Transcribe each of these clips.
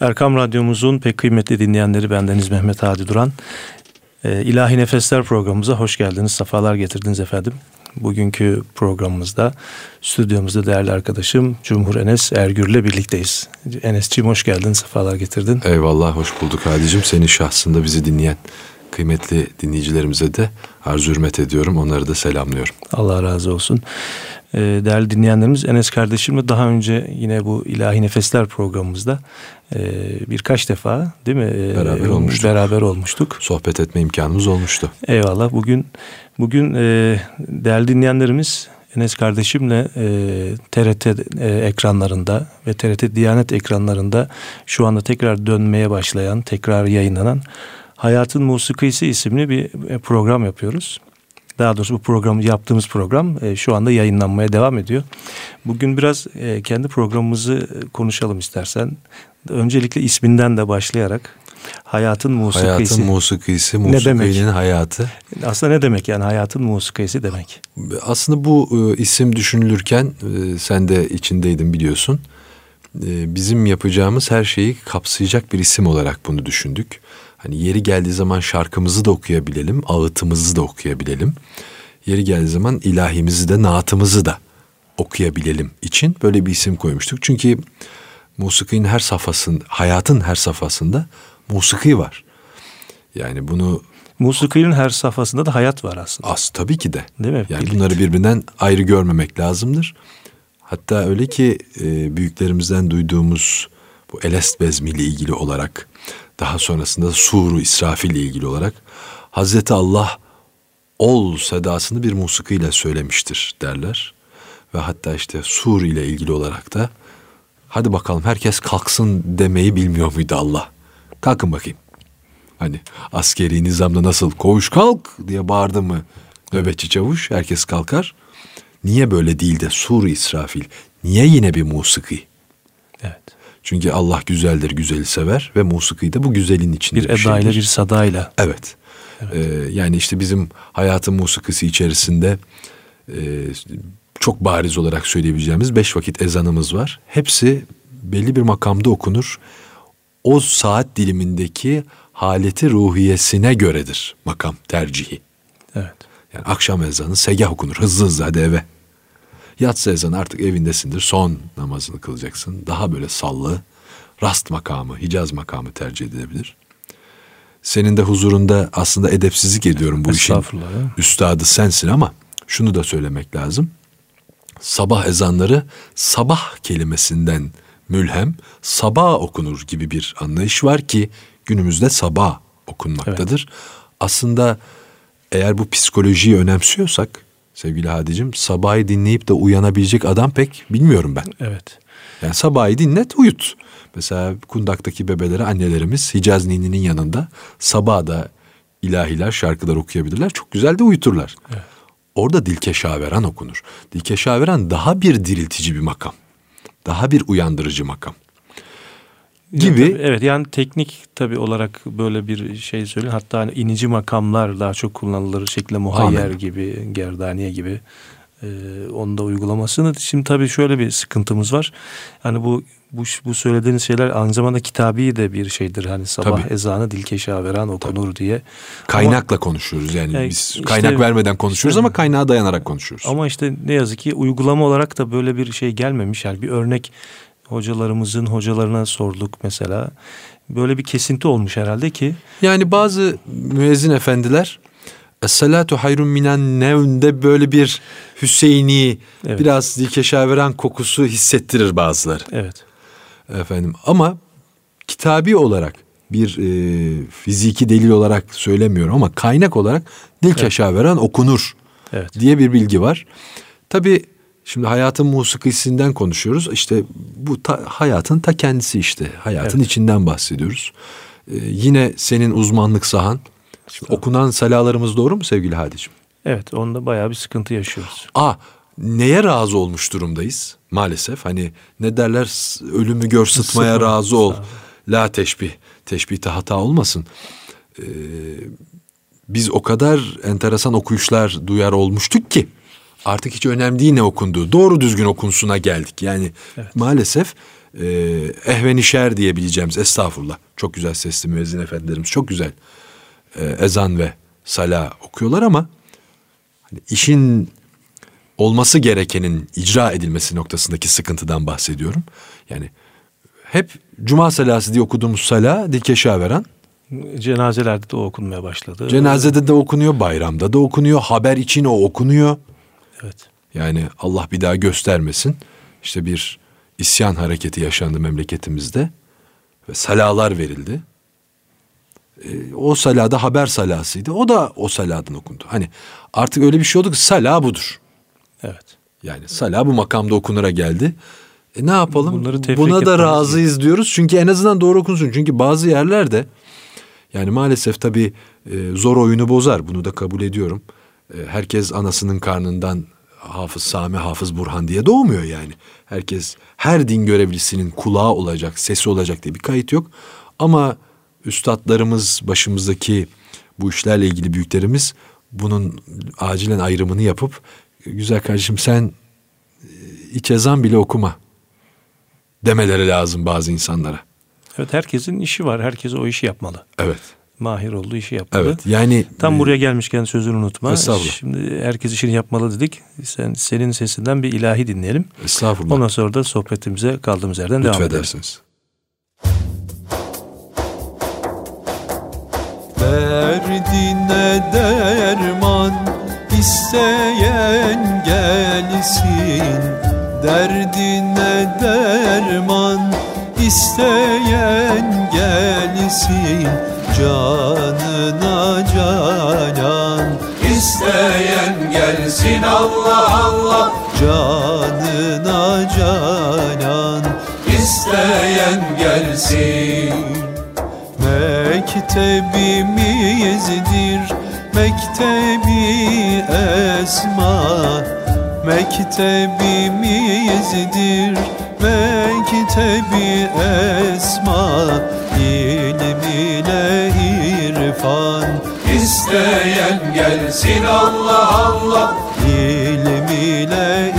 Erkam Radyomuzun pek kıymetli dinleyenleri bendeniz Mehmet Hadi Duran. Ee, İlahi Nefesler programımıza hoş geldiniz, sefalar getirdiniz efendim. Bugünkü programımızda stüdyomuzda değerli arkadaşım Cumhur Enes Ergür'le birlikteyiz. Enes'ciğim hoş geldin, sefalar getirdin. Eyvallah, hoş bulduk Hadicim. Senin şahsında bizi dinleyen kıymetli dinleyicilerimize de arzu hürmet ediyorum. Onları da selamlıyorum. Allah razı olsun. Ee, değerli dinleyenlerimiz Enes kardeşimle daha önce yine bu İlahi Nefesler programımızda e, birkaç defa değil mi? Ee, beraber olmuştuk. Beraber olmuştuk. Sohbet etme imkanımız olmuştu. Eyvallah. Bugün bugün e, değerli dinleyenlerimiz Enes kardeşimle e, TRT e, ekranlarında ve TRT Diyanet ekranlarında şu anda tekrar dönmeye başlayan, tekrar yayınlanan Hayatın Musikisi isimli bir program yapıyoruz. Daha doğrusu bu programı yaptığımız program e, şu anda yayınlanmaya devam ediyor. Bugün biraz e, kendi programımızı konuşalım istersen. Öncelikle isminden de başlayarak hayatın musikisi. Hayatın musikisi, musikinin hayatı. Aslında ne demek yani hayatın musikisi demek? Aslında bu e, isim düşünülürken e, sen de içindeydin biliyorsun. E, bizim yapacağımız her şeyi kapsayacak bir isim olarak bunu düşündük. Hani yeri geldiği zaman şarkımızı da okuyabilelim, ağıtımızı da okuyabilelim. Yeri geldiği zaman ilahimizi de, naatımızı da okuyabilelim için böyle bir isim koymuştuk. Çünkü musikinin her safhasında, hayatın her safhasında musiki var. Yani bunu Musikinin her safhasında da hayat var aslında. As tabii ki de. Değil mi? Yani Birlikte. bunları birbirinden ayrı görmemek lazımdır. Hatta öyle ki e, büyüklerimizden duyduğumuz bu Elest bezmi ile ilgili olarak daha sonrasında Suru İsrafil ile ilgili olarak Hazreti Allah ol sedasını bir musikiyle söylemiştir derler. Ve hatta işte Sur ile ilgili olarak da hadi bakalım herkes kalksın demeyi bilmiyor muydu Allah? Kalkın bakayım. Hani askeri nizamda nasıl koğuş kalk diye bağırdı mı nöbetçi çavuş herkes kalkar. Niye böyle değil de Sur İsrafil? Niye yine bir musiki? Evet. Çünkü Allah güzeldir, güzeli sever ve musiki de bu güzelin içinde bir, bir edayla, bir sadayla. Evet. evet. Ee, yani işte bizim hayatın musikisi içerisinde e, çok bariz olarak söyleyebileceğimiz beş vakit ezanımız var. Hepsi belli bir makamda okunur. O saat dilimindeki haleti ruhiyesine göredir makam tercihi. Evet. Yani akşam ezanı segah okunur hızlı hızlı hadi eve. Yatsı ezanı artık evindesindir. Son namazını kılacaksın. Daha böyle sallı, rast makamı, hicaz makamı tercih edilebilir. Senin de huzurunda aslında edepsizlik ediyorum bu işin. Üstadı sensin ama şunu da söylemek lazım. Sabah ezanları sabah kelimesinden mülhem sabah okunur gibi bir anlayış var ki günümüzde sabah okunmaktadır. Evet. Aslında eğer bu psikolojiyi önemsiyorsak sevgili Hadicim. Sabahı dinleyip de uyanabilecek adam pek bilmiyorum ben. Evet. Yani sabahı dinlet uyut. Mesela kundaktaki bebeleri annelerimiz Hicaz Nini'nin yanında sabah da ilahiler, şarkılar okuyabilirler. Çok güzel de uyuturlar. Evet. Orada Dilkeşaveran okunur. Dilkeşaveran daha bir diriltici bir makam. Daha bir uyandırıcı makam gibi. Yani tabii, evet yani teknik tabi olarak böyle bir şey söyleyeyim. Hatta hani inici makamlar daha çok kullanılır şekilde muhayyer Amin. gibi, gerdaniye gibi. Ee, onu da uygulamasını. Şimdi tabii şöyle bir sıkıntımız var. Hani bu bu, bu söylediğiniz şeyler aynı zamanda kitabi de bir şeydir. Hani sabah Tabii. ezanı dilkeşa veren okunur Tabii. diye. Kaynakla ama, konuşuyoruz yani, yani biz işte, kaynak vermeden konuşuyoruz işte, ama kaynağa dayanarak konuşuyoruz. Ama işte ne yazık ki uygulama olarak da böyle bir şey gelmemiş. Yani bir örnek hocalarımızın hocalarına sorduk mesela. Böyle bir kesinti olmuş herhalde ki. Yani bazı müezzin efendiler Es-salatu hayrun minen nevnde böyle bir Hüseyini evet. biraz dikeşaveran kokusu hissettirir bazıları. Evet. Efendim ama kitabi olarak bir e, fiziki delil olarak söylemiyorum ama kaynak olarak dilkeşaveran evet. okunur evet. diye bir bilgi var. Tabi Şimdi hayatın musikisinden konuşuyoruz. İşte bu ta, hayatın ta kendisi işte. Hayatın evet. içinden bahsediyoruz. Ee, yine senin uzmanlık sahan. Şimdi okunan salalarımız doğru mu sevgili Hadicim? Evet onda bayağı bir sıkıntı yaşıyoruz. Aa neye razı olmuş durumdayız maalesef. Hani ne derler ölümü gör sıtmaya Sıtma. razı ol. La teşbih. Teşbihte hata olmasın. Ee, biz o kadar enteresan okuyuşlar duyar olmuştuk ki artık hiç önemli değil ne okunduğu. Doğru düzgün okunsuna geldik. Yani evet. maalesef e, ehvenişer diyebileceğimiz estağfurullah. Çok güzel sesli müezzin efendilerimiz çok güzel e, ezan ve sala okuyorlar ama hani işin olması gerekenin icra edilmesi noktasındaki sıkıntıdan bahsediyorum. Yani hep cuma salası diye okuduğumuz sala dilkeşa veren. Cenazelerde de okunmaya başladı. Cenazede de okunuyor, bayramda da okunuyor, haber için o okunuyor. Evet. Yani Allah bir daha göstermesin. İşte bir isyan hareketi yaşandı memleketimizde ve salalar verildi. E, o salada haber salasıydı. O da o saladan okundu. Hani artık öyle bir şey oldu ki sala budur. Evet. Yani sala bu makamda okunura geldi. E ne yapalım? Bunları Buna da razıyız diyoruz. Çünkü en azından doğru okunsun. Çünkü bazı yerlerde yani maalesef tabii e, zor oyunu bozar. Bunu da kabul ediyorum. E, herkes anasının karnından Hafız Sami, Hafız Burhan diye doğmuyor yani. Herkes her din görevlisinin kulağı olacak, sesi olacak diye bir kayıt yok. Ama üstadlarımız, başımızdaki bu işlerle ilgili büyüklerimiz bunun acilen ayrımını yapıp güzel kardeşim sen e, iç ezan bile okuma demeleri lazım bazı insanlara. Evet herkesin işi var. Herkes o işi yapmalı. Evet. Mahir olduğu işi yapmalı. Evet. Yani tam e, buraya gelmişken sözünü unutma. Estağfurullah. Şimdi herkes işini yapmalı dedik. Sen senin sesinden bir ilahi dinleyelim. Estağfurullah. Ondan sonra da sohbetimize kaldığımız yerden devam edelim. Lütfedersiniz. Derdine derman isteyen gelsin Derdine derman isteyen gelsin Canına canan. İsteyen gelsin Allah Allah. Canına canan. İsteyen gelsin. Mektebimizdir mektebi esma. Mektebimizdir mektebi esma. İlim ile irfan İsteyen gelsin Allah Allah. İlim ile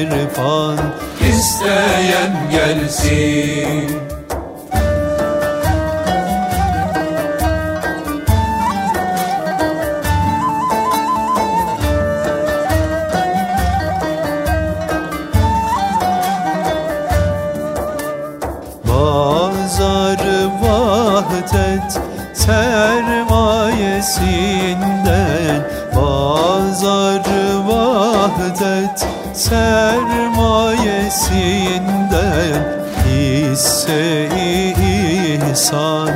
irfan. İsteyen gelsin sermayesinden Hisse ihsan.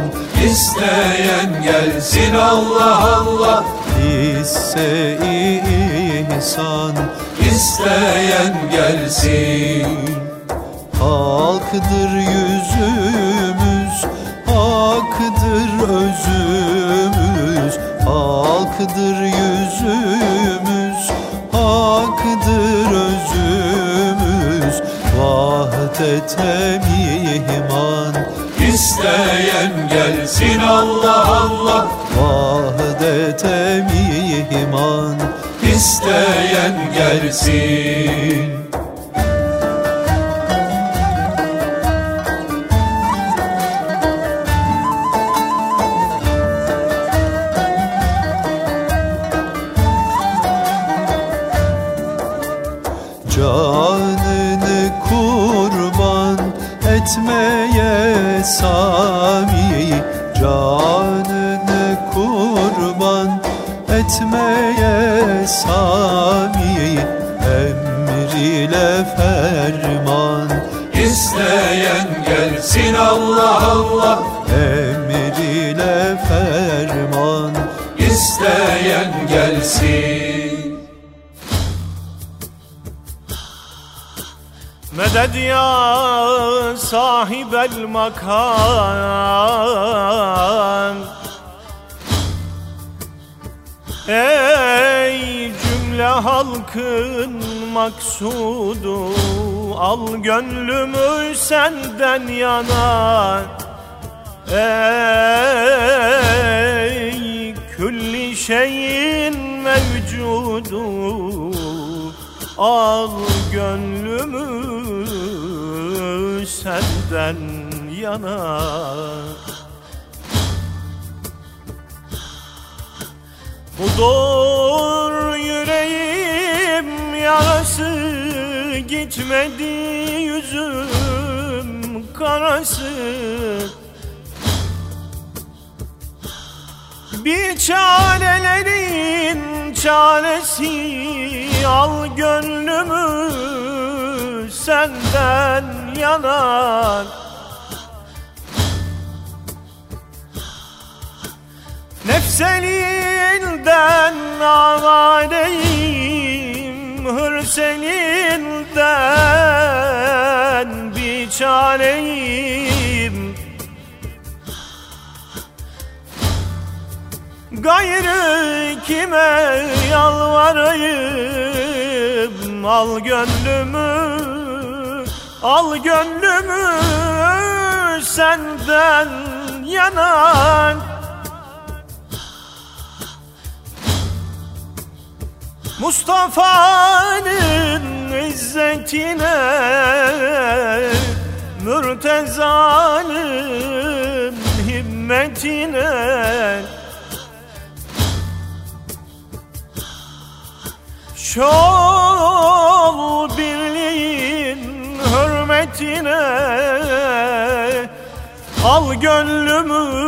İsteyen gelsin Allah Allah. Hisse ihsan. İsteyen gelsin. Hakkıdır yüzümüz, hakkıdır özümüz. Hakkıdır yüzümüz, Vahdete mihman, İsteyen gelsin Allah Allah. Vahdete mihman İsteyen gelsin etmeye Sami Meded ya sahibel makam Ey cümle halkın maksudu Al gönlümü senden yana. Ey külli şeyin mevcudu Al gönlümü senden yana. Budur yüreğim yarası Gitmedi yüzüm karası. Bir çarelerin çaresi Al gönlümü senden yanar. Nefselinden avareyim Hırs elinden bir çareyim. Gayrı kime yalvarayım Al gönlümü Al gönlümü senden yanan Mustafa'nın izzetine Mürteza'nın himmetine. Şol hürmetine Al gönlümü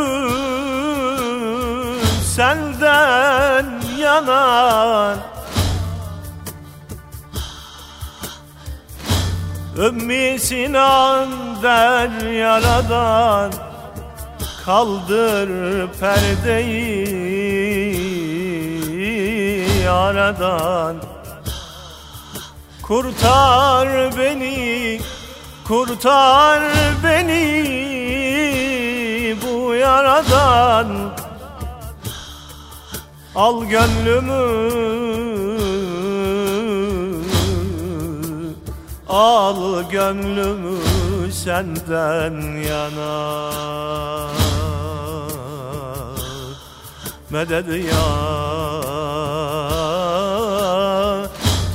senden yanan Ümmü Sinan yaradan Kaldır perdeyi aradan. Kurtar beni, kurtar beni bu yaradan. Al gönlümü Al gönlümü senden yana. Medet ya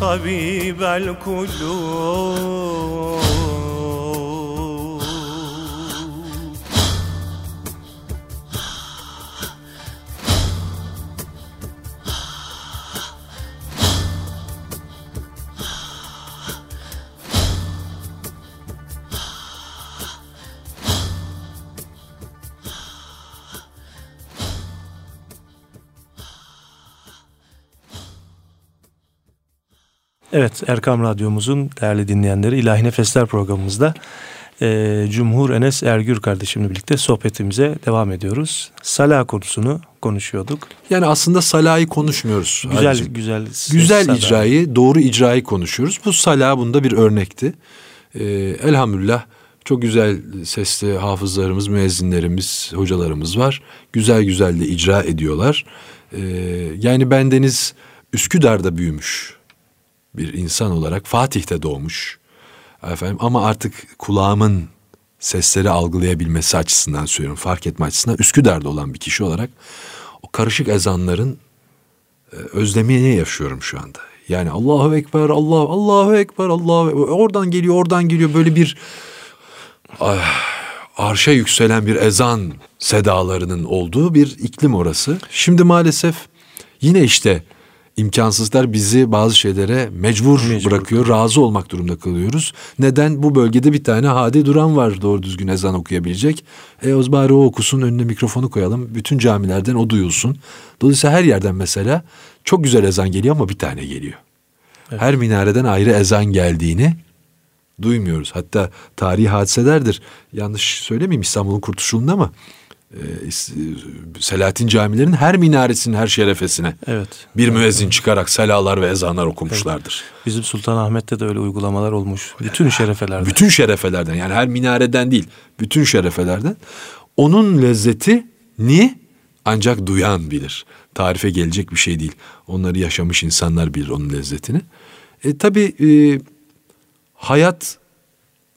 tabibel kulub Evet Erkam Radyomuzun değerli dinleyenleri İlahi Nefesler programımızda e, Cumhur Enes Ergür kardeşimle birlikte sohbetimize devam ediyoruz. Salah konusunu konuşuyorduk. Yani aslında salahı konuşmuyoruz. Güzel Halicim. güzel Güzel salah. icrayı, doğru icrayı konuşuyoruz. Bu salah bunda bir örnekti. Ee, elhamdülillah çok güzel sesli hafızlarımız, müezzinlerimiz, hocalarımız var. Güzel güzel de icra ediyorlar. Ee, yani bendeniz Üsküdar'da büyümüş bir insan olarak Fatih'te doğmuş. Efendim ama artık kulağımın sesleri algılayabilmesi açısından söylüyorum, fark etme açısından Üsküdar'da olan bir kişi olarak o karışık ezanların e, özlemini yaşıyorum şu anda. Yani Allahu Ekber, Allah, Allahu Ekber, Ekber. Oradan geliyor, oradan geliyor böyle bir ah, arşa yükselen bir ezan sedalarının olduğu bir iklim orası. Şimdi maalesef yine işte imkansızlar bizi bazı şeylere mecbur, Mecbur bırakıyor. Razı olmak durumunda kalıyoruz. Neden? Bu bölgede bir tane hadi duran var doğru düzgün ezan okuyabilecek. E o bari o okusun önüne mikrofonu koyalım. Bütün camilerden o duyulsun. Dolayısıyla her yerden mesela çok güzel ezan geliyor ama bir tane geliyor. Her minareden ayrı ezan geldiğini duymuyoruz. Hatta tarihi hadiselerdir. Yanlış söylemeyeyim İstanbul'un kurtuluşunda mı? Ee, is- Selahattin camilerin her minaresinin her şerefesine Evet. bir müezzin çıkarak selalar ve ezanlar okumuşlardır. Bizim Sultanahmet'te de öyle uygulamalar olmuş. Bütün şerefelerde. Bütün şerefelerden yani her minareden değil bütün şerefelerden onun lezzetini ancak duyan bilir. Tarife gelecek bir şey değil. Onları yaşamış insanlar bilir onun lezzetini. E tabi e, hayat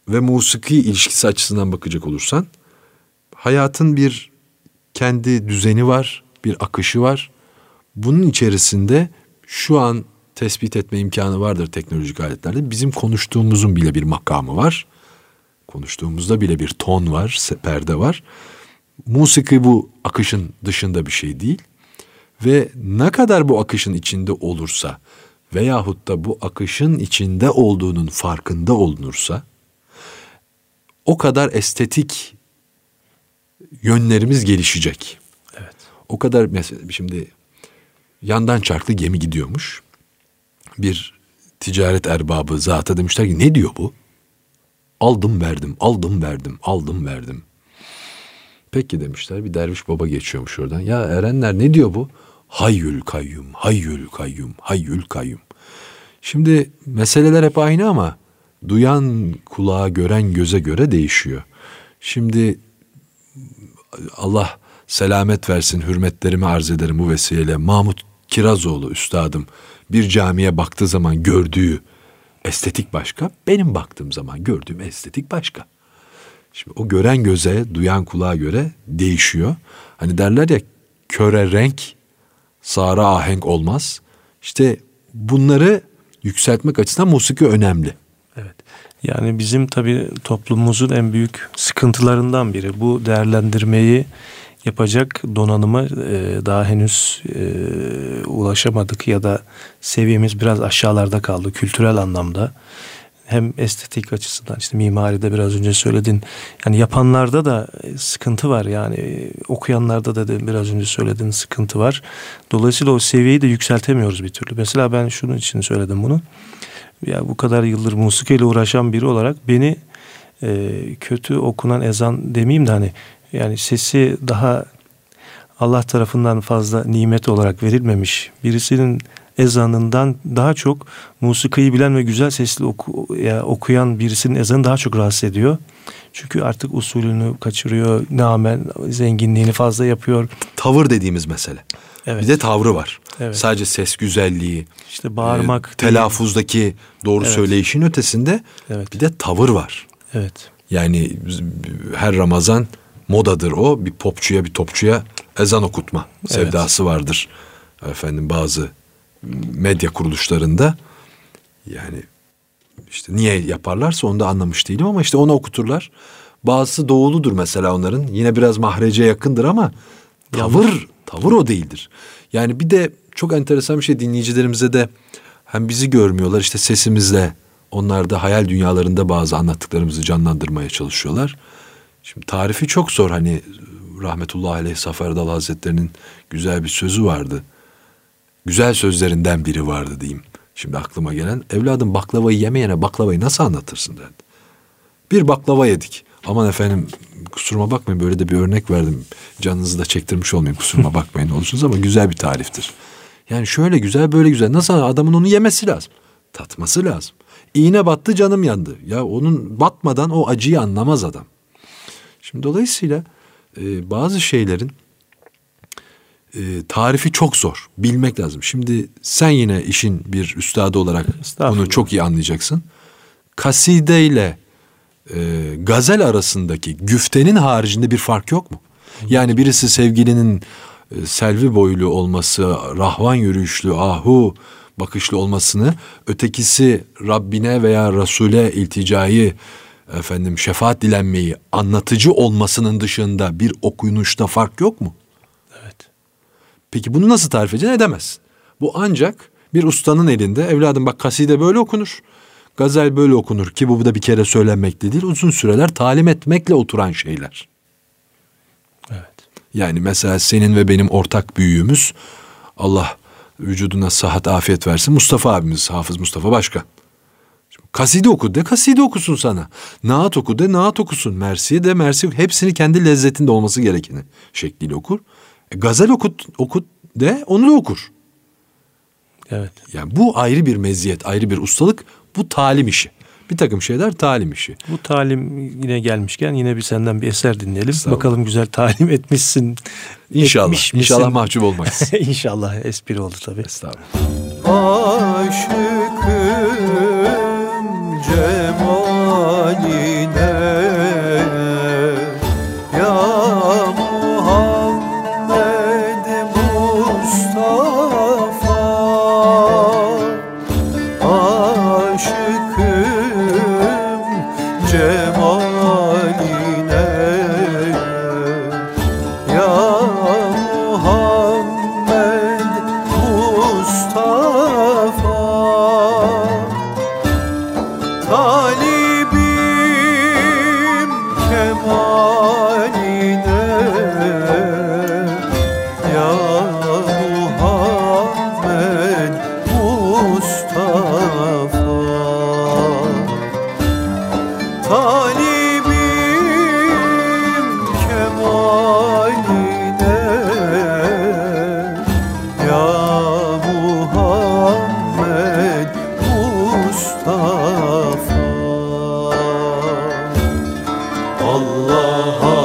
ve musiki ilişkisi açısından bakacak olursan hayatın bir kendi düzeni var, bir akışı var. Bunun içerisinde şu an tespit etme imkanı vardır teknolojik aletlerde. Bizim konuştuğumuzun bile bir makamı var. konuştuğumuzda bile bir ton var, perde var. Musiki bu akışın dışında bir şey değil. Ve ne kadar bu akışın içinde olursa veyahut da bu akışın içinde olduğunun farkında olunursa o kadar estetik yönlerimiz gelişecek. Evet. O kadar mesela şimdi yandan çarklı gemi gidiyormuş. Bir ticaret erbabı zata demişler ki ne diyor bu? Aldım verdim, aldım verdim, aldım verdim. Peki demişler bir derviş baba geçiyormuş oradan. Ya erenler ne diyor bu? Hayyül kayyum, hayyül kayyum, hayyül kayyum. Şimdi meseleler hep aynı ama duyan kulağa gören göze göre değişiyor. Şimdi Allah selamet versin hürmetlerimi arz ederim bu vesileyle. Mahmut Kirazoğlu üstadım bir camiye baktığı zaman gördüğü estetik başka, benim baktığım zaman gördüğüm estetik başka. Şimdi o gören göze, duyan kulağa göre değişiyor. Hani derler ya köre renk, sara ahenk olmaz. İşte bunları yükseltmek açısından musiki önemli. Evet. Yani bizim tabii toplumumuzun en büyük sıkıntılarından biri bu değerlendirmeyi yapacak donanıma e, daha henüz e, ulaşamadık ya da seviyemiz biraz aşağılarda kaldı kültürel anlamda. Hem estetik açısından işte mimaride biraz önce söyledin. Yani yapanlarda da sıkıntı var yani okuyanlarda da de biraz önce söylediğin sıkıntı var. Dolayısıyla o seviyeyi de yükseltemiyoruz bir türlü. Mesela ben şunun için söyledim bunu ya bu kadar yıldır musikiyle uğraşan biri olarak beni e, kötü okunan ezan demeyeyim de hani yani sesi daha Allah tarafından fazla nimet olarak verilmemiş birisinin ezanından daha çok musikiyi bilen ve güzel sesli oku, ya, okuyan birisinin ezanı daha çok rahatsız ediyor. Çünkü artık usulünü kaçırıyor, namen zenginliğini fazla yapıyor. Tavır dediğimiz mesele. Evet. Bir de tavrı var. Evet. Sadece ses güzelliği, İşte bağırmak, e, telaffuzdaki doğru Evet. söyleyişin ötesinde Evet. bir de tavır var. Evet. Yani her Ramazan modadır o. Bir popçuya bir topçuya ezan okutma sevdası vardır. Efendim bazı medya kuruluşlarında yani işte niye yaparlarsa onu da anlamış değilim ama işte onu okuturlar. Bazısı doğuludur mesela onların. Yine biraz mahrece yakındır ama tavır tavır o değildir. Yani bir de çok enteresan bir şey dinleyicilerimize de hem bizi görmüyorlar işte sesimizle onlar da hayal dünyalarında bazı anlattıklarımızı canlandırmaya çalışıyorlar. Şimdi tarifi çok zor hani rahmetullahi aleyh Safer Hazretleri'nin güzel bir sözü vardı. Güzel sözlerinden biri vardı diyeyim. Şimdi aklıma gelen evladım baklavayı yemeyene baklavayı nasıl anlatırsın derdi. Bir baklava yedik. Aman efendim kusuruma bakmayın böyle de bir örnek verdim. Canınızı da çektirmiş olmayayım kusuruma bakmayın olursunuz ama güzel bir tariftir. Yani şöyle güzel böyle güzel. Nasıl adamın onu yemesi lazım. Tatması lazım. İğne battı canım yandı. Ya onun batmadan o acıyı anlamaz adam. Şimdi dolayısıyla e, bazı şeylerin e, tarifi çok zor. Bilmek lazım. Şimdi sen yine işin bir üstadı olarak bunu çok iyi anlayacaksın. Kaside ile e, gazel arasındaki güftenin haricinde bir fark yok mu? Yani birisi sevgilinin e, selvi boylu olması, rahvan yürüyüşlü, ahu bakışlı olmasını, ötekisi Rabbine veya Resul'e ilticayı, efendim şefaat dilenmeyi anlatıcı olmasının dışında bir okuyuşta fark yok mu? Evet. Peki bunu nasıl tarif edeceksin? Edemezsin. Bu ancak bir ustanın elinde evladım bak kaside böyle okunur. Gazel böyle okunur ki bu da bir kere söylenmekle değil uzun süreler talim etmekle oturan şeyler. Evet. Yani mesela senin ve benim ortak büyüğümüz Allah vücuduna sıhhat afiyet versin Mustafa abimiz Hafız Mustafa Başkan. Şimdi kaside oku de kaside okusun sana. Naat oku de naat okusun. Mersiye de mersi hepsini kendi lezzetinde olması gerekeni şekliyle okur. E, gazel okut, okut de onu da okur. Evet. Yani bu ayrı bir meziyet, ayrı bir ustalık. Bu talim işi. Bir takım şeyler talim işi. Bu talim yine gelmişken yine bir senden bir eser dinleyelim. Bakalım güzel talim etmişsin. İnşallah. etmiş İnşallah misin? mahcup olmayız. İnşallah espri oldu tabii. Estağfurullah. Aşıkım Enes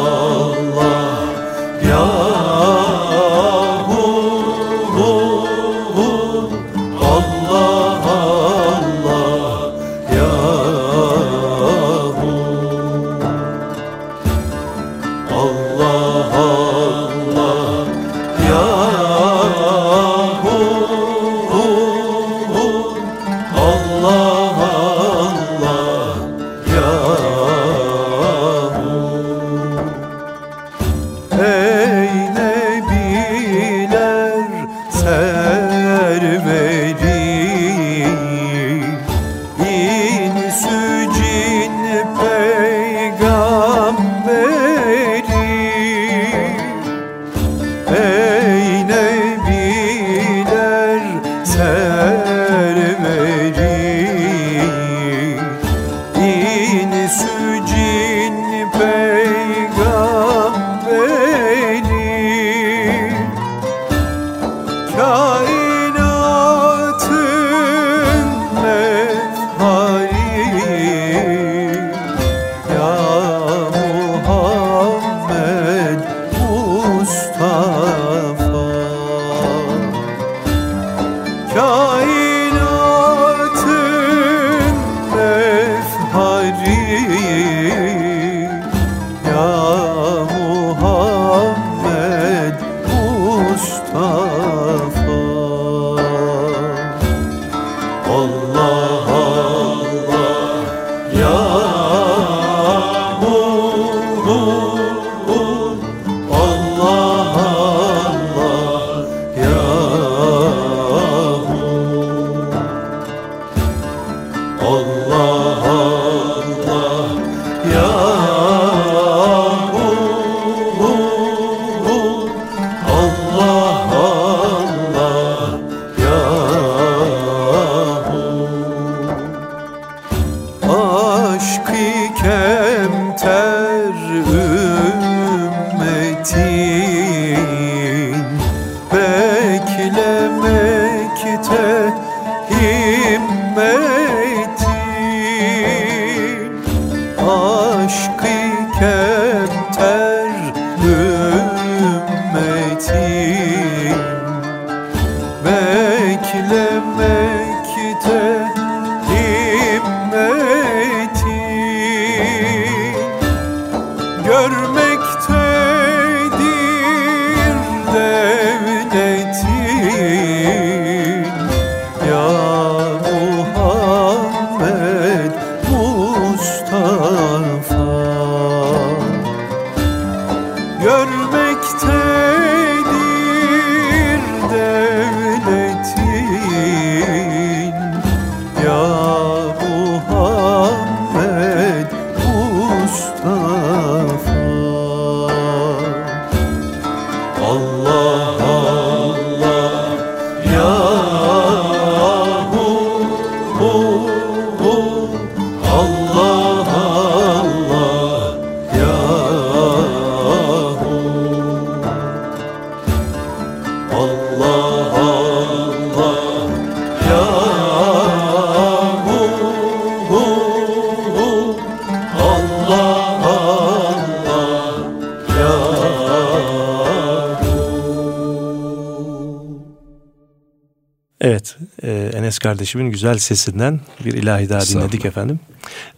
kardeşimin güzel sesinden bir ilahi daha dinledik efendim.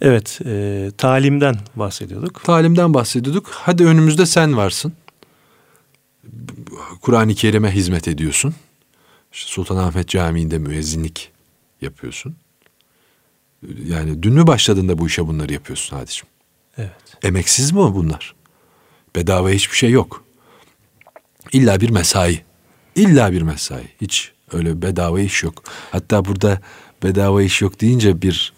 Evet, e, talimden bahsediyorduk. Talimden bahsediyorduk. Hadi önümüzde sen varsın. Kur'an-ı Kerim'e hizmet ediyorsun. Sultanahmet Camii'nde müezzinlik yapıyorsun. Yani dün mü başladın da bu işe bunları yapıyorsun Hadicim? Evet. Emeksiz mi bunlar? Bedava hiçbir şey yok. İlla bir mesai. İlla bir mesai. Hiç öyle bedava iş yok. Hatta burada bedava iş yok deyince bir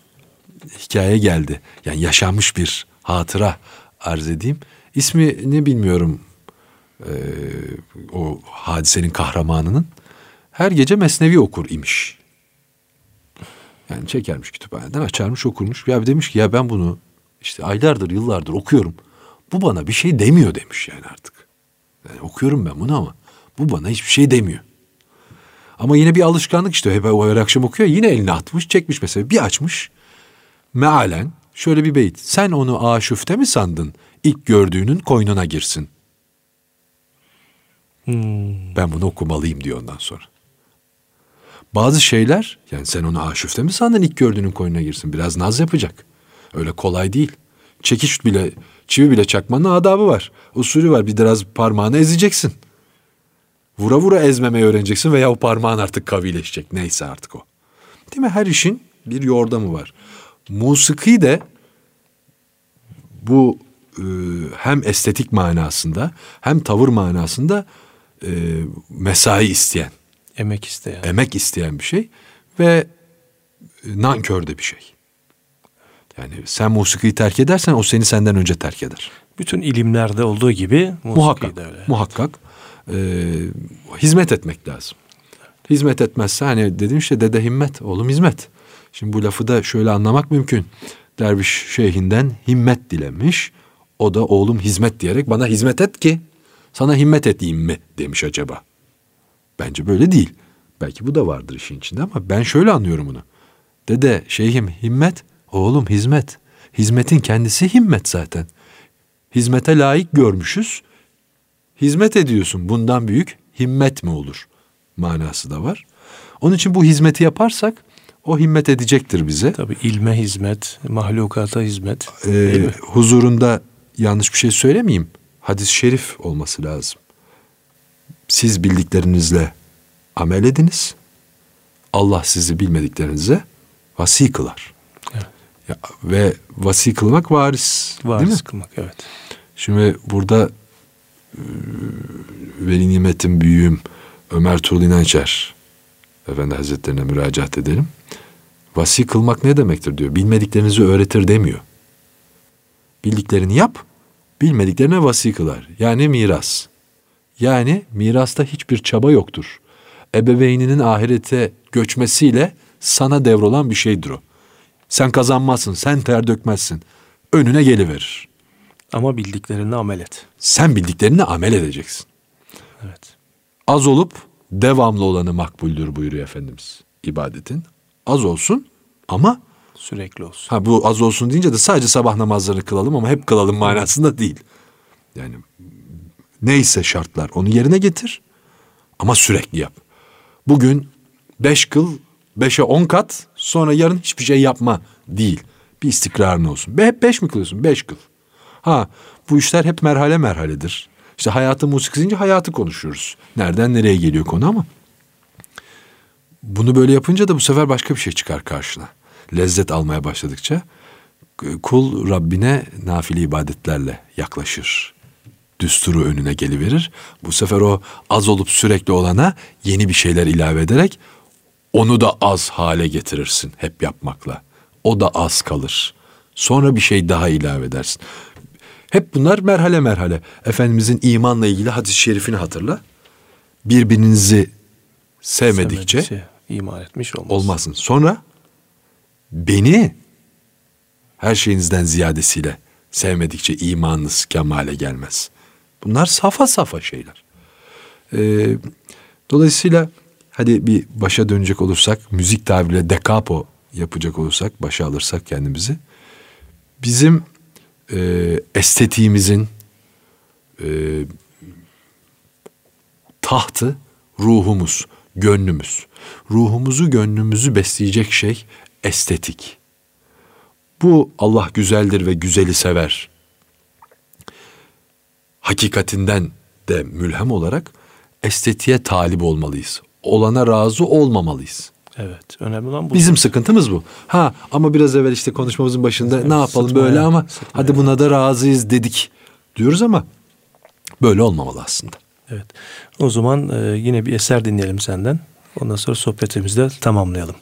hikaye geldi. Yani yaşanmış bir hatıra arz edeyim. İsmini bilmiyorum ee, o hadisenin kahramanının. Her gece Mesnevi okur imiş. Yani çekermiş kütüphaneden açarmış okurmuş. Ya demiş ki ya ben bunu işte aylardır yıllardır okuyorum. Bu bana bir şey demiyor demiş yani artık. Yani okuyorum ben bunu ama bu bana hiçbir şey demiyor. Ama yine bir alışkanlık işte. Hep o her akşam okuyor. Yine elini atmış, çekmiş mesela. Bir açmış. Mealen şöyle bir beyit. Sen onu aşüfte mi sandın? İlk gördüğünün koynuna girsin. Hmm. Ben bunu okumalıyım diyor ondan sonra. Bazı şeyler yani sen onu aşüfte mi sandın ilk gördüğünün koynuna girsin. Biraz naz yapacak. Öyle kolay değil. Çekiş bile, çivi bile çakmanın adabı var. Usulü var. Bir biraz parmağını ezeceksin. Vura vura ezmemeyi öğreneceksin veya o parmağın artık kavileşecek. Neyse artık o. Değil mi? Her işin bir yordamı var. Musiki de bu e, hem estetik manasında hem tavır manasında e, mesai isteyen, Emek isteyen. emek isteyen bir şey ve nankör de bir şey. Yani sen musikiyi terk edersen o seni senden önce terk eder. Bütün ilimlerde olduğu gibi Muhakkak, öyle. muhakkak e, hizmet etmek lazım. Hizmet etmezse hani dedim işte dede himmet, oğlum hizmet. Şimdi bu lafı da şöyle anlamak mümkün. Derviş şeyhinden himmet dilemiş. O da oğlum hizmet diyerek bana hizmet et ki sana himmet edeyim mi demiş acaba. Bence böyle değil. Belki bu da vardır işin içinde ama ben şöyle anlıyorum bunu. Dede şeyhim himmet, oğlum hizmet. Hizmetin kendisi himmet zaten. Hizmete layık görmüşüz. Hizmet ediyorsun. Bundan büyük himmet mi olur? Manası da var. Onun için bu hizmeti yaparsak o himmet edecektir bize. Tabii ilme hizmet, mahlukata hizmet. Ee, huzurunda yanlış bir şey söylemeyeyim. Hadis-i şerif olması lazım. Siz bildiklerinizle amel ediniz. Allah sizi bilmediklerinize vasi kılar. Evet. Ya, ve vasi kılmak varis. değil mi? Varis kılmak evet. Şimdi burada Veli Nimet'in büyüğüm Ömer Tuğrul İnançer Efendi Hazretlerine müracaat edelim. Vasi kılmak ne demektir diyor. Bilmediklerinizi öğretir demiyor. Bildiklerini yap, bilmediklerine vasi kılar. Yani miras. Yani mirasta hiçbir çaba yoktur. Ebeveyninin ahirete göçmesiyle sana devrolan bir şeydir o. Sen kazanmazsın, sen ter dökmezsin. Önüne geliverir. Ama bildiklerini amel et. Sen bildiklerini amel edeceksin. Evet. Az olup devamlı olanı makbuldür buyuruyor Efendimiz ibadetin. Az olsun ama Sürekli olsun. ha bu az olsun deyince de sadece sabah namazlarını kılalım ama hep kılalım manasında değil. Yani neyse şartlar onu yerine getir ama sürekli yap. Bugün beş kıl, beşe on kat sonra yarın hiçbir şey yapma değil. Bir istikrarın olsun. Be, hep beş mi kılıyorsun? Beş kıl. Ha bu işler hep merhale merhaledir. İşte hayatı musik deyince hayatı konuşuyoruz. Nereden nereye geliyor konu ama. Bunu böyle yapınca da bu sefer başka bir şey çıkar karşına. Lezzet almaya başladıkça kul Rabbine nafile ibadetlerle yaklaşır. Düsturu önüne geliverir. Bu sefer o az olup sürekli olana yeni bir şeyler ilave ederek onu da az hale getirirsin hep yapmakla. O da az kalır. Sonra bir şey daha ilave edersin. Hep bunlar merhale merhale. Efendimizin imanla ilgili hadis-i şerifini hatırla. Birbirinizi sevmedikçe Sevmedikçe iman etmiş olmaz. olmazsın. Sonra beni her şeyinizden ziyadesiyle sevmedikçe imanınız kemale gelmez. Bunlar safa safa şeyler. Ee, dolayısıyla hadi bir başa dönecek olursak, müzik tabiriyle dekapo yapacak olursak, başa alırsak kendimizi. Bizim e, estetiğimizin e, tahtı ruhumuz, gönlümüz. Ruhumuzu, gönlümüzü besleyecek şey estetik. Bu Allah güzeldir ve güzeli sever. Hakikatinden de mülhem olarak estetiğe talip olmalıyız. Olana razı olmamalıyız. Evet. Önemli olan bu. Bizim sıkıntımız bu. Ha ama biraz evvel işte konuşmamızın başında Evet, ne yapalım sıtmaya, böyle ama sıtmaya. hadi buna da razıyız dedik diyoruz ama böyle olmamalı aslında. Evet. O zaman e, yine bir eser dinleyelim senden. Ondan sonra sohbetimizi de tamamlayalım.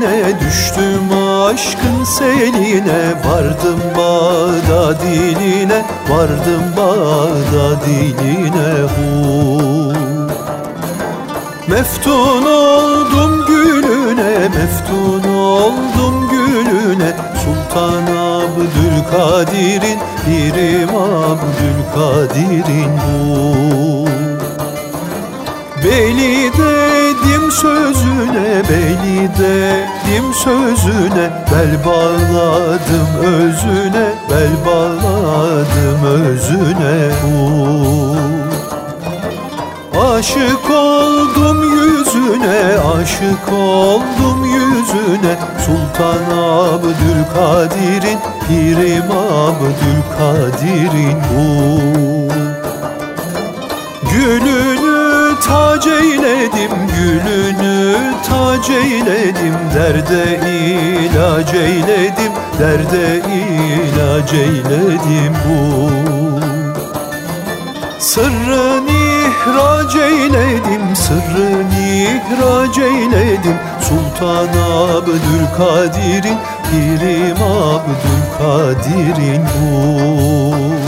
Seline, düştüm aşkın seline Vardım bağda diline, vardım bağda diline hu. Meftun oldum gülüne, meftun oldum gülüne Sultan Abdülkadir'in, Pirim Abdülkadir'in bu Beli dedim sözüne, beli dedim sözüne Bel bağladım özüne, bel bağladım özüne uh. Aşık oldum yüzüne, aşık oldum yüzüne Sultan Abdülkadir'in, Pirim Abdülkadir'in uh. Gülünü tac eyledim, gülünü tac eyledim Derde ilaç eyledim, derde ilaç eyledim bu. Sırrın ihraç eyledim, sırrın ihraç eyledim Sultan Abdülkadir'in, Pirim Abdülkadir'in bu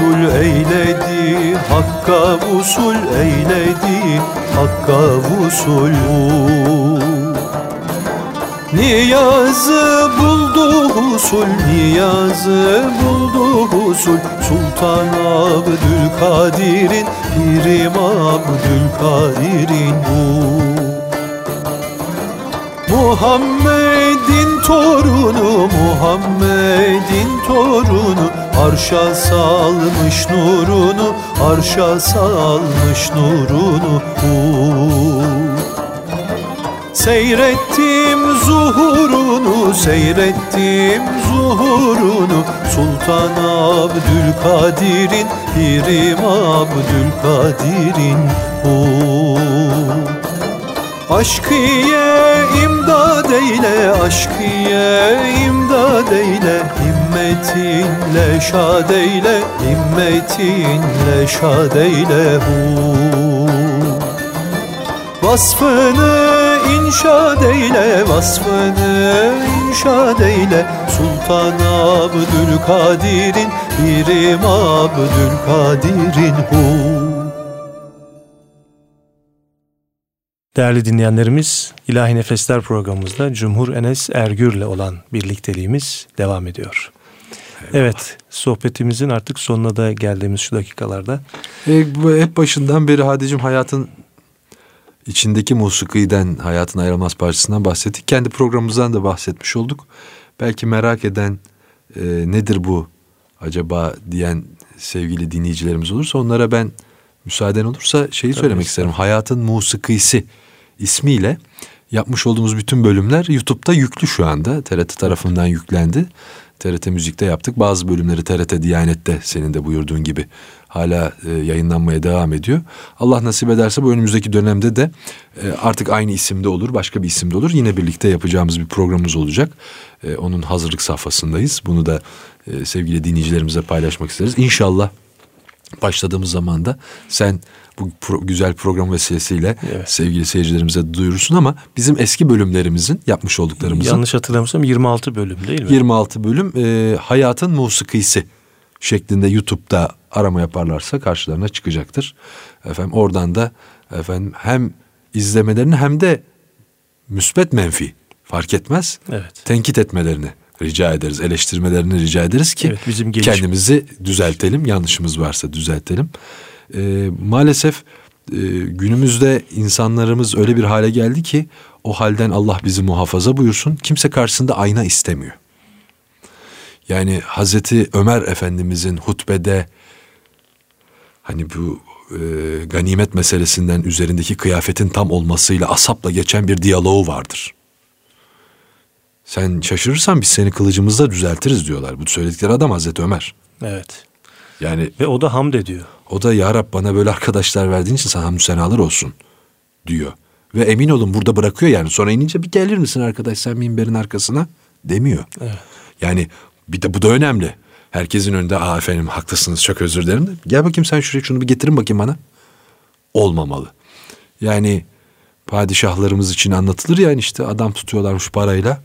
Resul Eyledi Hakka usul, eyledi Hakka usul. Niyazı buldu husul, niyazı buldu husul Sultan Abdülkadir'in, Pirim Abdülkadir'in bu. Muhammed'in torunu, Muhammed'in torunu Arşa salmış nurunu, arşa salmış nurunu uh. Seyrettim zuhurunu, seyrettim zuhurunu Sultan Abdülkadir'in, Pirim Abdülkadir'in uh. Aşkıye imdad eyle, aşkıye imdad eyle. Himmetinle şad eyle, himmetinle şad eyle hu Vasfını inşa eyle, vasfını inşa eyle. Sultan Abdülkadir'in, Pirim Abdülkadir'in hu Değerli dinleyenlerimiz, İlahi Nefesler programımızda Cumhur Enes Ergür'le olan birlikteliğimiz devam ediyor. Evet, sohbetimizin artık sonuna da geldiğimiz şu dakikalarda. E, bu hep başından beri Hadicim hayatın içindeki musikiden, hayatın ayrılmaz parçasından bahsettik. Kendi programımızdan da bahsetmiş olduk. Belki merak eden e, nedir bu acaba diyen sevgili dinleyicilerimiz olursa onlara ben müsaaden olursa şeyi Tabii söylemek isterim. Hayatın Musikisi ismiyle yapmış olduğumuz bütün bölümler YouTube'da yüklü şu anda. TRT tarafından yüklendi. TRT Müzik'te yaptık. Bazı bölümleri TRT Diyanet'te senin de buyurduğun gibi hala e, yayınlanmaya devam ediyor. Allah nasip ederse bu önümüzdeki dönemde de e, artık aynı isimde olur, başka bir isimde olur. Yine birlikte yapacağımız bir programımız olacak. E, onun hazırlık safhasındayız. Bunu da e, sevgili dinleyicilerimize paylaşmak isteriz. İnşallah başladığımız zaman da sen bu pro- güzel program vesilesiyle Evet. sevgili seyircilerimize duyurursun ama bizim eski bölümlerimizin yapmış olduklarımızın Yanlış hatırlamıyorsam 26 bölüm değil mi? 26 bölüm e, hayatın musikisi şeklinde YouTube'da arama yaparlarsa karşılarına çıkacaktır. Efendim oradan da efendim hem izlemelerini hem de müsbet menfi fark etmez. Evet. Tenkit etmelerini rica ederiz, eleştirmelerini rica ederiz ki Evet, bizim geliş- kendimizi düzeltelim, yanlışımız varsa düzeltelim. E, maalesef e, günümüzde insanlarımız öyle bir hale geldi ki o halden Allah bizi muhafaza buyursun. Kimse karşısında ayna istemiyor. Yani Hazreti Ömer Efendimizin hutbede hani bu e, ganimet meselesinden üzerindeki kıyafetin tam olmasıyla asapla geçen bir diyaloğu vardır. Sen şaşırırsan biz seni kılıcımızla düzeltiriz diyorlar. Bu söyledikleri adam Hazreti Ömer. Evet. Yani Ve o da hamd ediyor. O da ya Rab bana böyle arkadaşlar verdiğin için sana hamdü senalar olsun diyor. Ve emin olun burada bırakıyor yani. Sonra inince bir gelir misin arkadaş sen minberin arkasına demiyor. Evet. Yani bir de bu da önemli. Herkesin önünde aa efendim haklısınız çok özür dilerim. de, Gel bakayım sen şuraya şunu bir getirin bakayım bana. Olmamalı. Yani padişahlarımız için anlatılır yani işte adam tutuyorlarmış parayla.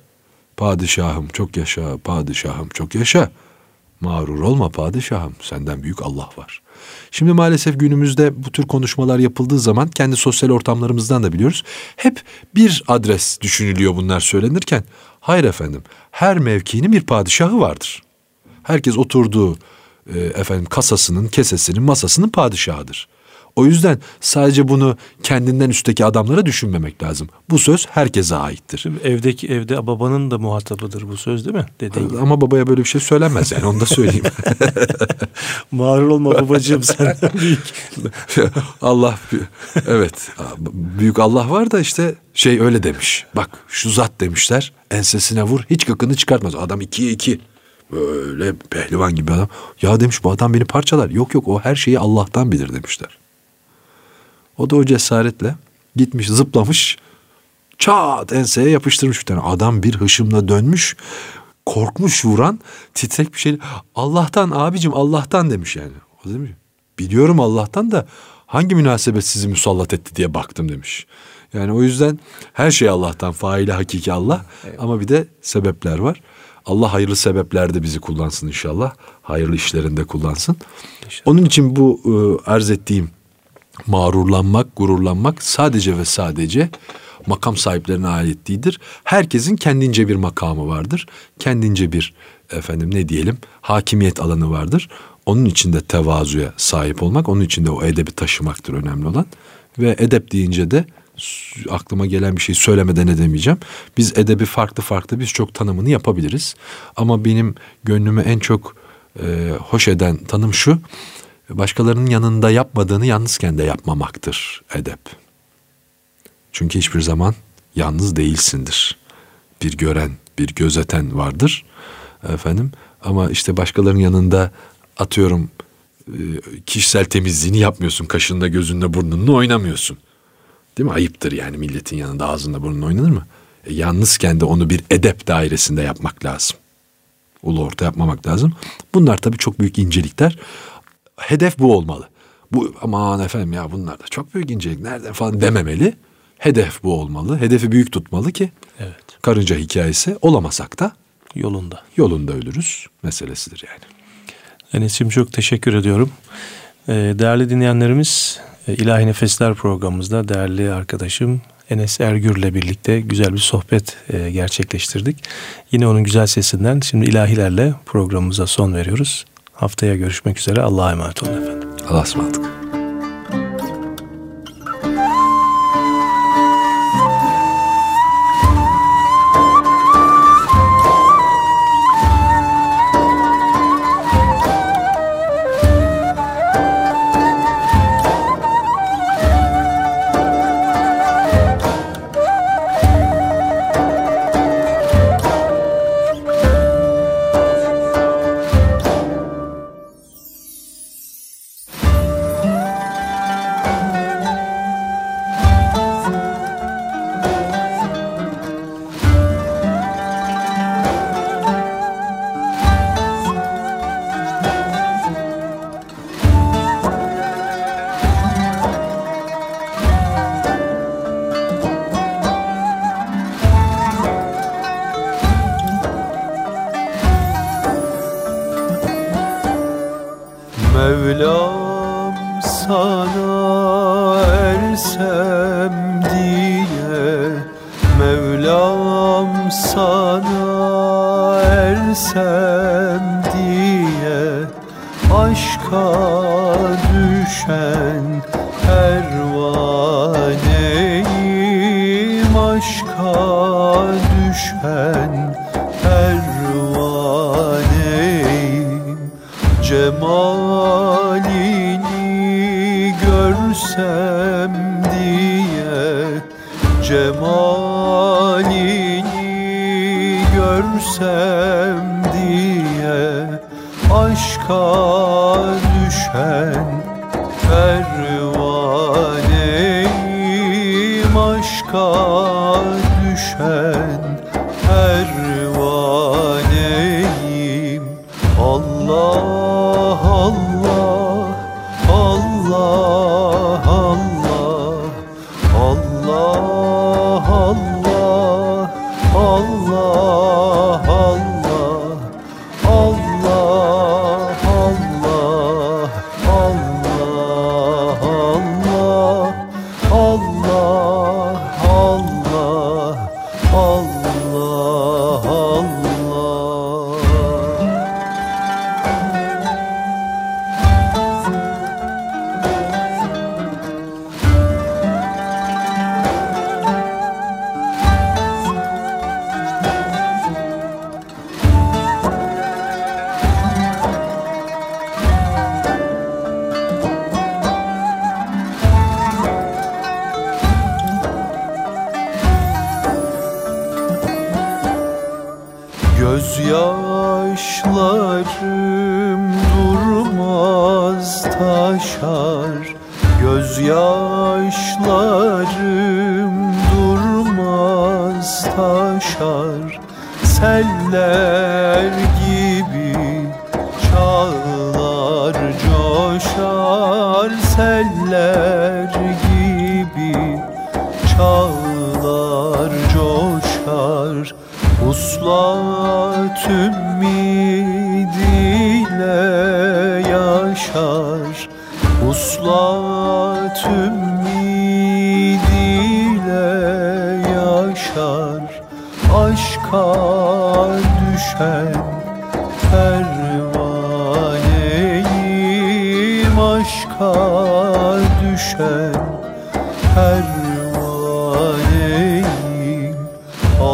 Padişahım çok yaşa, padişahım çok yaşa. Mağrur olma padişahım, senden büyük Allah var. Şimdi maalesef günümüzde bu tür konuşmalar yapıldığı zaman kendi sosyal ortamlarımızdan da biliyoruz. Hep bir adres düşünülüyor bunlar söylenirken. Hayır efendim, her mevkinin bir padişahı vardır. Herkes oturduğu e, efendim kasasının, kesesinin, masasının padişahıdır. O yüzden sadece bunu kendinden üstteki adamlara düşünmemek lazım. Bu söz herkese aittir. Şimdi evdeki evde babanın da muhatabıdır bu söz değil mi? Dediğin gibi. Ama babaya böyle bir şey söylenmez yani onu da söyleyeyim. Mağrur olma babacığım senden büyük. Allah evet büyük Allah var da işte şey öyle demiş. Bak şu zat demişler ensesine vur hiç gıkını çıkartmaz. Adam ikiye iki böyle pehlivan gibi adam. Ya demiş bu adam beni parçalar. Yok yok o her şeyi Allah'tan bilir demişler. O da o cesaretle gitmiş zıplamış çat enseye yapıştırmış bir tane. Adam bir hışımla dönmüş korkmuş vuran titrek bir şey. Allah'tan abicim Allah'tan demiş yani. O demiş biliyorum Allah'tan da hangi münasebet sizi musallat etti diye baktım demiş. Yani o yüzden her şey Allah'tan faili hakiki Allah ama bir de sebepler var. Allah hayırlı sebeplerde bizi kullansın inşallah. Hayırlı işlerinde kullansın. Onun için bu e, arz ettiğim mağrurlanmak, gururlanmak sadece ve sadece makam sahiplerine ait değildir. Herkesin kendince bir makamı vardır. Kendince bir efendim ne diyelim hakimiyet alanı vardır. Onun içinde tevazuya sahip olmak, onun içinde o edebi taşımaktır önemli olan. Ve edep deyince de aklıma gelen bir şey söylemeden edemeyeceğim. Biz edebi farklı farklı biz çok tanımını yapabiliriz. Ama benim gönlüme en çok e, hoş eden tanım şu. Başkalarının yanında yapmadığını yalnızken de yapmamaktır edep. Çünkü hiçbir zaman yalnız değilsindir. Bir gören, bir gözeten vardır. Efendim ama işte başkalarının yanında atıyorum e, kişisel temizliğini yapmıyorsun. Kaşında, gözünde, burnunla oynamıyorsun. Değil mi? Ayıptır yani milletin yanında ağzında burnunla oynanır mı? E, yalnızken de onu bir edep dairesinde yapmak lazım. Ulu orta yapmamak lazım. Bunlar tabii çok büyük incelikler. Hedef bu olmalı. Bu aman efendim ya bunlar da çok büyük incelik nereden falan dememeli. Hedef bu olmalı. Hedefi büyük tutmalı ki Evet. karınca hikayesi olamasak da Yolunda. yolunda ölürüz meselesidir yani. Enes'im çok teşekkür ediyorum. Ee, değerli dinleyenlerimiz e, İlahi Nefesler programımızda değerli arkadaşım Enes Ergür'le birlikte güzel bir sohbet e, gerçekleştirdik. Yine onun güzel sesinden şimdi ilahilerle programımıza son veriyoruz. Haftaya görüşmek üzere. Allah'a emanet olun efendim. Allah'a ısmarladık.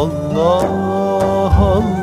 Allah Allah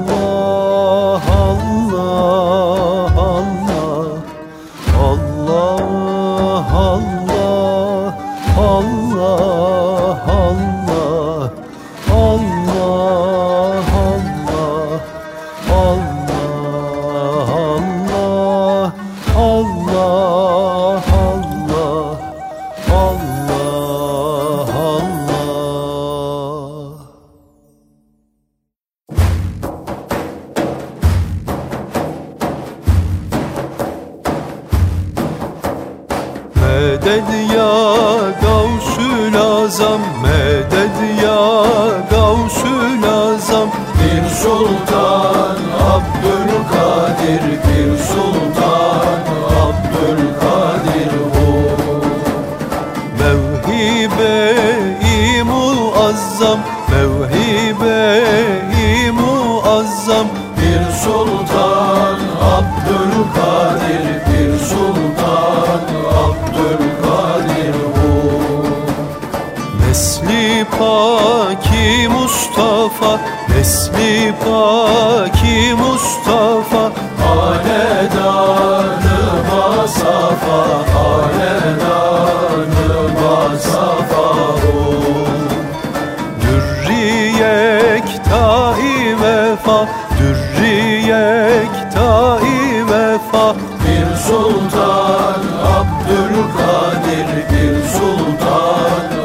vefa Bir sultan Abdülkadir Bir sultan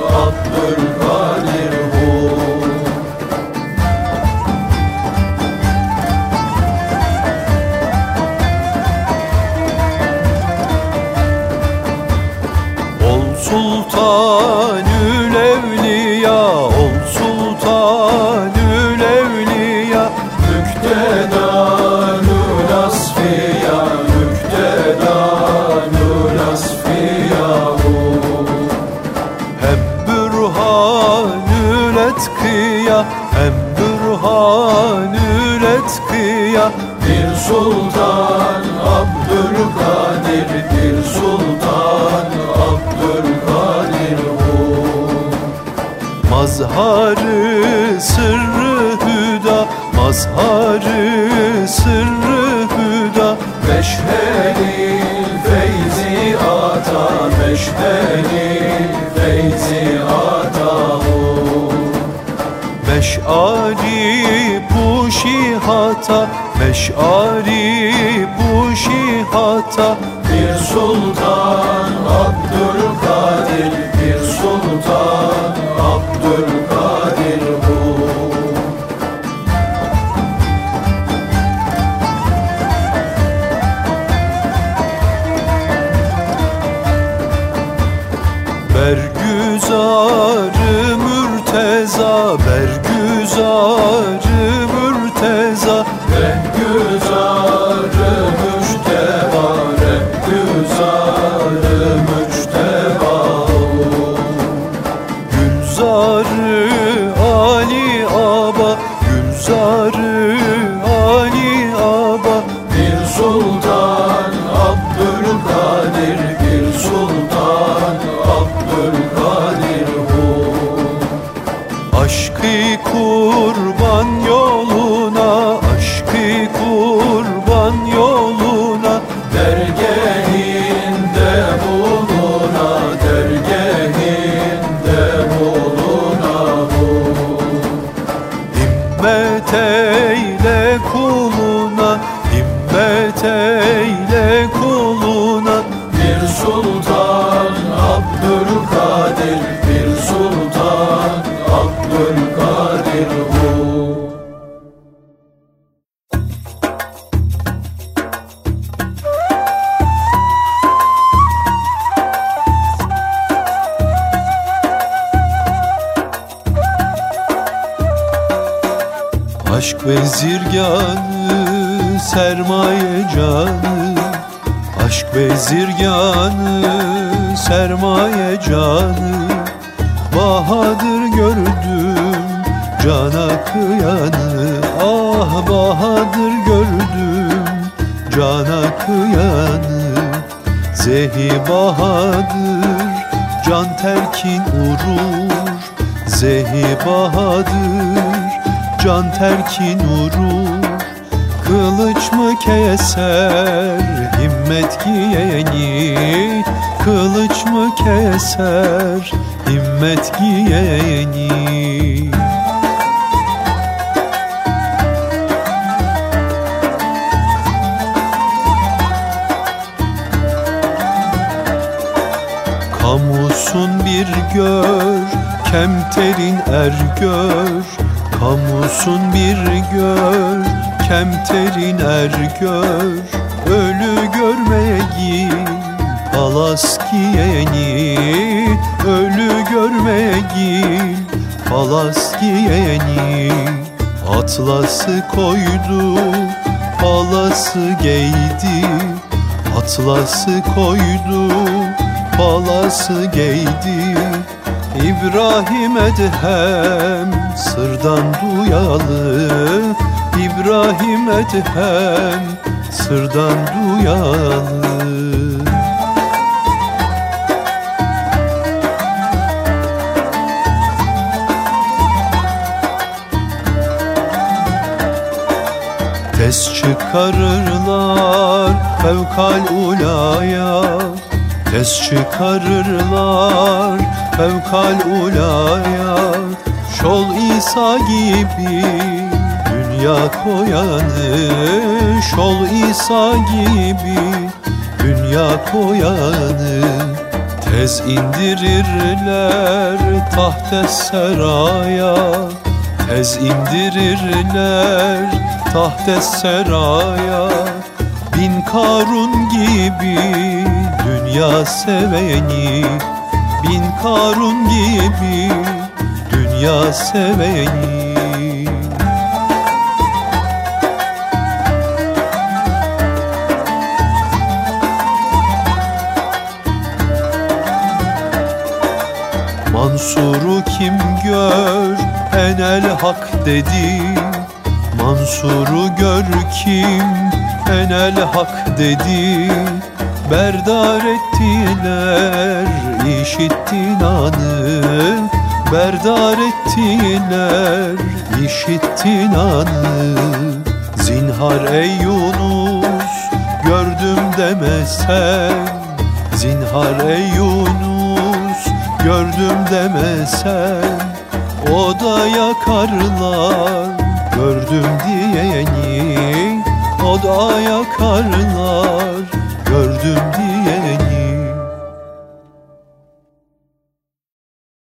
şihata Bir sultan Abdülkadir Bir sultan Abdülkadir bu. Bergüzarı mürteza Bergüzarı canı Aşk ve zirganı sermaye canı. Bahadır gördüm cana kıyanı Ah bahadır gördüm cana kıyanı. Zehi bahadır can terkin urur Zehi bahadır can terkin urur Kılıç mı keser himmet giyeni? Kılıç mı keser himmet giyeni? Kamusun bir gör, kemterin er gör. Kamusun bir gör, kemterin er gör Ölü görmeye git, palas giyeni Ölü görmeye git, palas giyeni Atlası koydu, palası giydi Atlası koydu, palası giydi İbrahim Edhem sırdan duyalı İbrahim Edhem sırdan duyalı. Tez çıkarırlar fevkal ulaya. Tez çıkarırlar fevkal ulaya. Şol İsa gibi dünya koyanı Şol İsa gibi? Dünya koyanı Tez indirirler tahte seraya? Tez indirirler tahte seraya. Bin Karun gibi dünya seveni Bin Karun gibi dünya seveni Mansur'u kim gör? Enel hak dedi. Mansur'u gör kim? Enel hak dedi. Berdar ettiler işittin anı. Berdar ettiler işittin anı. Zinhar ey Yunus gördüm demesen. Zinhar ey Yunus gördüm demesen O da yakarlar. Gördüm diyeni O da yakarlar